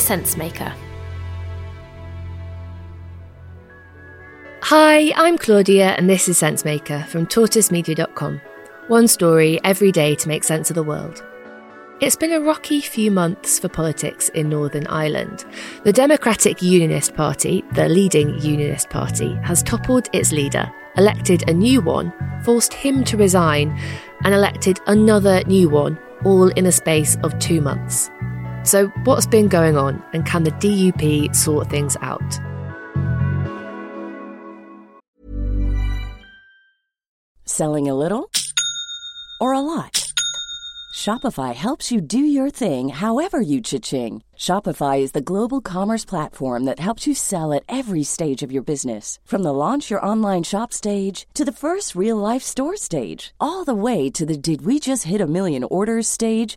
Sensemaker. Hi, I'm Claudia, and this is Sensemaker from tortoisemedia.com. One story every day to make sense of the world. It's been a rocky few months for politics in Northern Ireland. The Democratic Unionist Party, the leading Unionist party, has toppled its leader, elected a new one, forced him to resign, and elected another new one, all in a space of two months. So, what's been going on, and can the DUP sort things out? Selling a little or a lot? Shopify helps you do your thing however you cha-ching. Shopify is the global commerce platform that helps you sell at every stage of your business. From the launch your online shop stage to the first real life store stage, all the way to the did we just hit a million orders stage.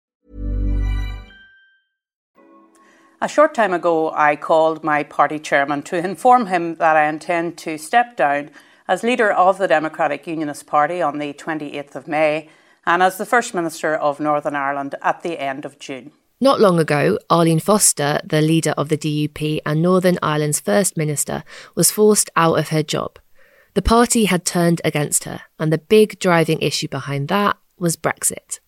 A short time ago, I called my party chairman to inform him that I intend to step down as leader of the Democratic Unionist Party on the 28th of May and as the First Minister of Northern Ireland at the end of June. Not long ago, Arlene Foster, the leader of the DUP and Northern Ireland's First Minister, was forced out of her job. The party had turned against her, and the big driving issue behind that was Brexit.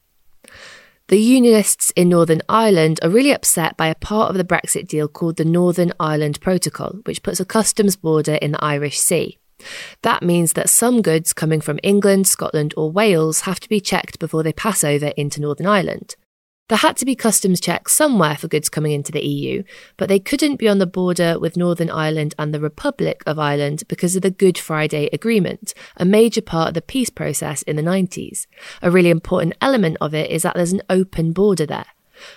The Unionists in Northern Ireland are really upset by a part of the Brexit deal called the Northern Ireland Protocol, which puts a customs border in the Irish Sea. That means that some goods coming from England, Scotland, or Wales have to be checked before they pass over into Northern Ireland. There had to be customs checks somewhere for goods coming into the EU, but they couldn't be on the border with Northern Ireland and the Republic of Ireland because of the Good Friday Agreement, a major part of the peace process in the 90s. A really important element of it is that there's an open border there.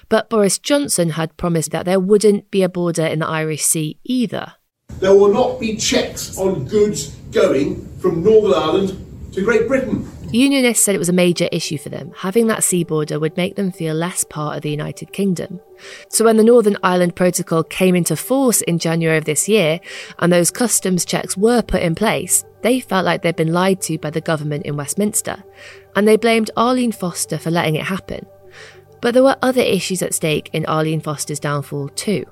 But Boris Johnson had promised that there wouldn't be a border in the Irish Sea either. There will not be checks on goods going from Northern Ireland to Great Britain. Unionists said it was a major issue for them. Having that sea border would make them feel less part of the United Kingdom. So when the Northern Ireland Protocol came into force in January of this year, and those customs checks were put in place, they felt like they'd been lied to by the government in Westminster, and they blamed Arlene Foster for letting it happen. But there were other issues at stake in Arlene Foster's downfall too.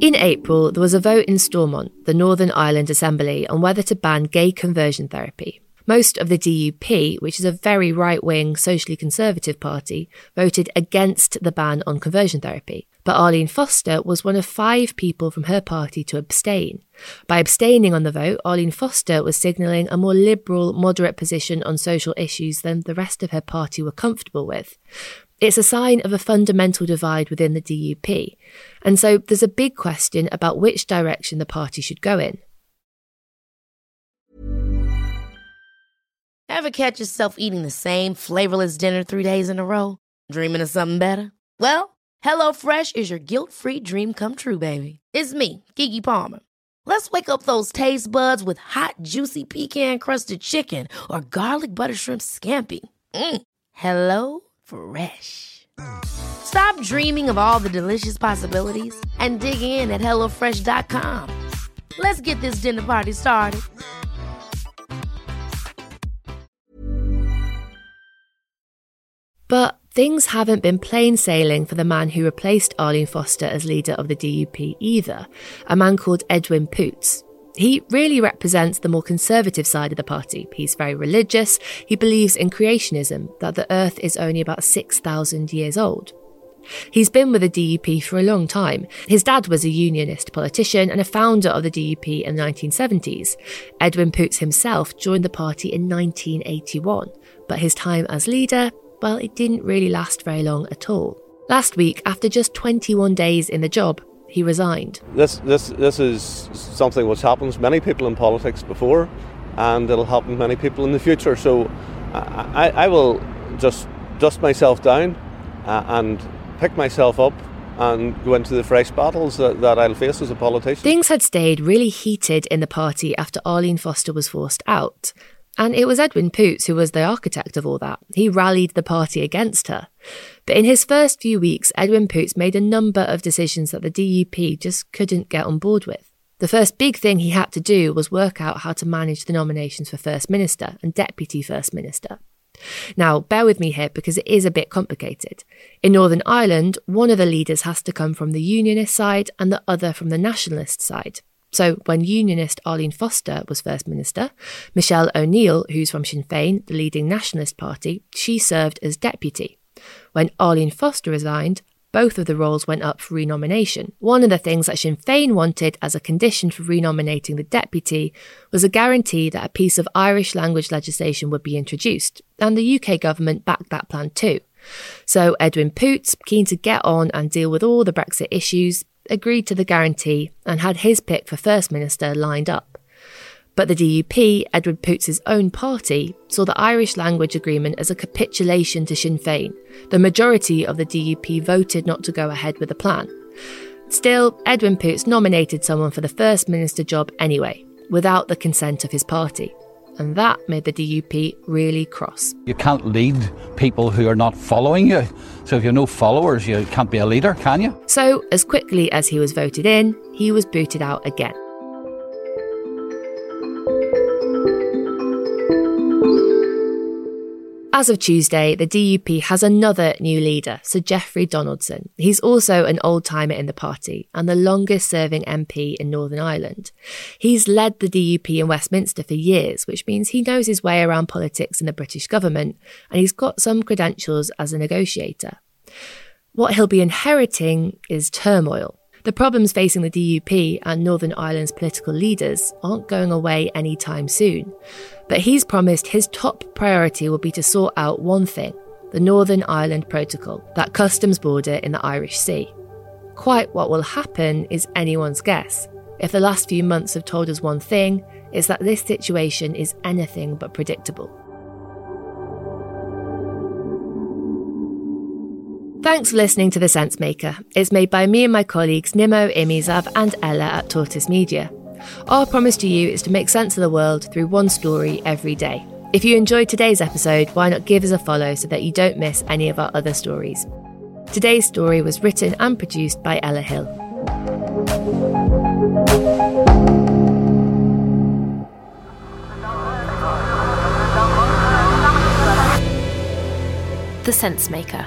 In April, there was a vote in Stormont, the Northern Ireland Assembly, on whether to ban gay conversion therapy. Most of the DUP, which is a very right wing, socially conservative party, voted against the ban on conversion therapy. But Arlene Foster was one of five people from her party to abstain. By abstaining on the vote, Arlene Foster was signalling a more liberal, moderate position on social issues than the rest of her party were comfortable with. It's a sign of a fundamental divide within the DUP. And so there's a big question about which direction the party should go in. Ever catch yourself eating the same flavorless dinner three days in a row? Dreaming of something better? Well, HelloFresh is your guilt free dream come true, baby. It's me, Keke Palmer. Let's wake up those taste buds with hot, juicy pecan crusted chicken or garlic butter shrimp scampi. Mm. Hello? Fresh. Stop dreaming of all the delicious possibilities and dig in at HelloFresh.com. Let's get this dinner party started. But things haven't been plain sailing for the man who replaced Arlene Foster as leader of the DUP either, a man called Edwin Poots. He really represents the more conservative side of the party. He's very religious. He believes in creationism, that the earth is only about 6,000 years old. He's been with the DUP for a long time. His dad was a unionist politician and a founder of the DUP in the 1970s. Edwin Poots himself joined the party in 1981, but his time as leader, well, it didn't really last very long at all. Last week, after just 21 days in the job, he resigned. This, this, this is something which happens many people in politics before, and it'll happen many people in the future. So I, I will just dust myself down uh, and pick myself up and go into the fresh battles that, that I'll face as a politician. Things had stayed really heated in the party after Arlene Foster was forced out. And it was Edwin Poots who was the architect of all that. He rallied the party against her. But in his first few weeks, Edwin Poots made a number of decisions that the DUP just couldn't get on board with. The first big thing he had to do was work out how to manage the nominations for First Minister and Deputy First Minister. Now, bear with me here because it is a bit complicated. In Northern Ireland, one of the leaders has to come from the Unionist side and the other from the Nationalist side. So, when Unionist Arlene Foster was First Minister, Michelle O'Neill, who's from Sinn Féin, the leading nationalist party, she served as deputy. When Arlene Foster resigned, both of the roles went up for renomination. One of the things that Sinn Féin wanted as a condition for renominating the deputy was a guarantee that a piece of Irish language legislation would be introduced, and the UK government backed that plan too. So Edwin Poots, keen to get on and deal with all the Brexit issues, agreed to the guarantee and had his pick for First Minister lined up. But the DUP, Edward Poots's own party, saw the Irish language agreement as a capitulation to Sinn Féin. The majority of the DUP voted not to go ahead with the plan. Still, Edwin Poots nominated someone for the First Minister job anyway, without the consent of his party. And that made the DUP really cross. You can't lead people who are not following you. So if you have no followers, you can't be a leader, can you? So, as quickly as he was voted in, he was booted out again. As of Tuesday, the DUP has another new leader, Sir Jeffrey Donaldson. He's also an old timer in the party and the longest serving MP in Northern Ireland. He's led the DUP in Westminster for years, which means he knows his way around politics in the British government and he's got some credentials as a negotiator. What he'll be inheriting is turmoil. The problems facing the DUP and Northern Ireland's political leaders aren't going away anytime soon. But he's promised his top priority will be to sort out one thing the Northern Ireland Protocol, that customs border in the Irish Sea. Quite what will happen is anyone's guess. If the last few months have told us one thing, it's that this situation is anything but predictable. Thanks for listening to The Sense Maker. It's made by me and my colleagues Nimo, Imizav, and Ella at Tortoise Media. Our promise to you is to make sense of the world through one story every day. If you enjoyed today's episode, why not give us a follow so that you don't miss any of our other stories? Today's story was written and produced by Ella Hill. The Sense Maker.